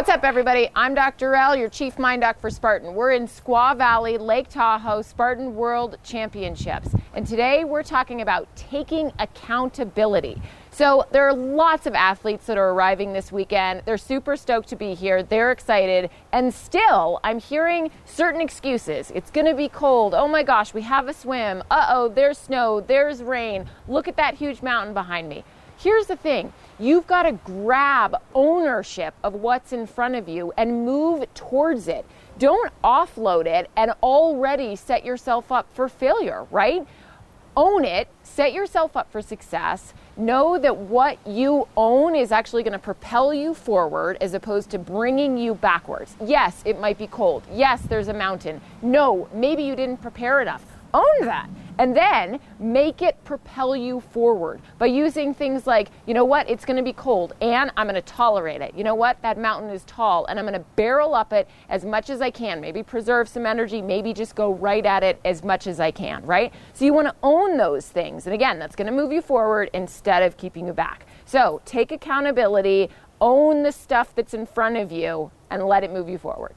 What's up, everybody? I'm Dr. L, your chief mind doc for Spartan. We're in Squaw Valley, Lake Tahoe, Spartan World Championships. And today we're talking about taking accountability. So, there are lots of athletes that are arriving this weekend. They're super stoked to be here. They're excited. And still, I'm hearing certain excuses. It's going to be cold. Oh my gosh, we have a swim. Uh oh, there's snow. There's rain. Look at that huge mountain behind me. Here's the thing you've got to grab ownership of what's in front of you and move towards it. Don't offload it and already set yourself up for failure, right? Own it, set yourself up for success. Know that what you own is actually going to propel you forward as opposed to bringing you backwards. Yes, it might be cold. Yes, there's a mountain. No, maybe you didn't prepare enough. Own that and then make it propel you forward by using things like, you know what, it's going to be cold and I'm going to tolerate it. You know what, that mountain is tall and I'm going to barrel up it as much as I can. Maybe preserve some energy, maybe just go right at it as much as I can, right? So you want to own those things. And again, that's going to move you forward instead of keeping you back. So take accountability, own the stuff that's in front of you, and let it move you forward.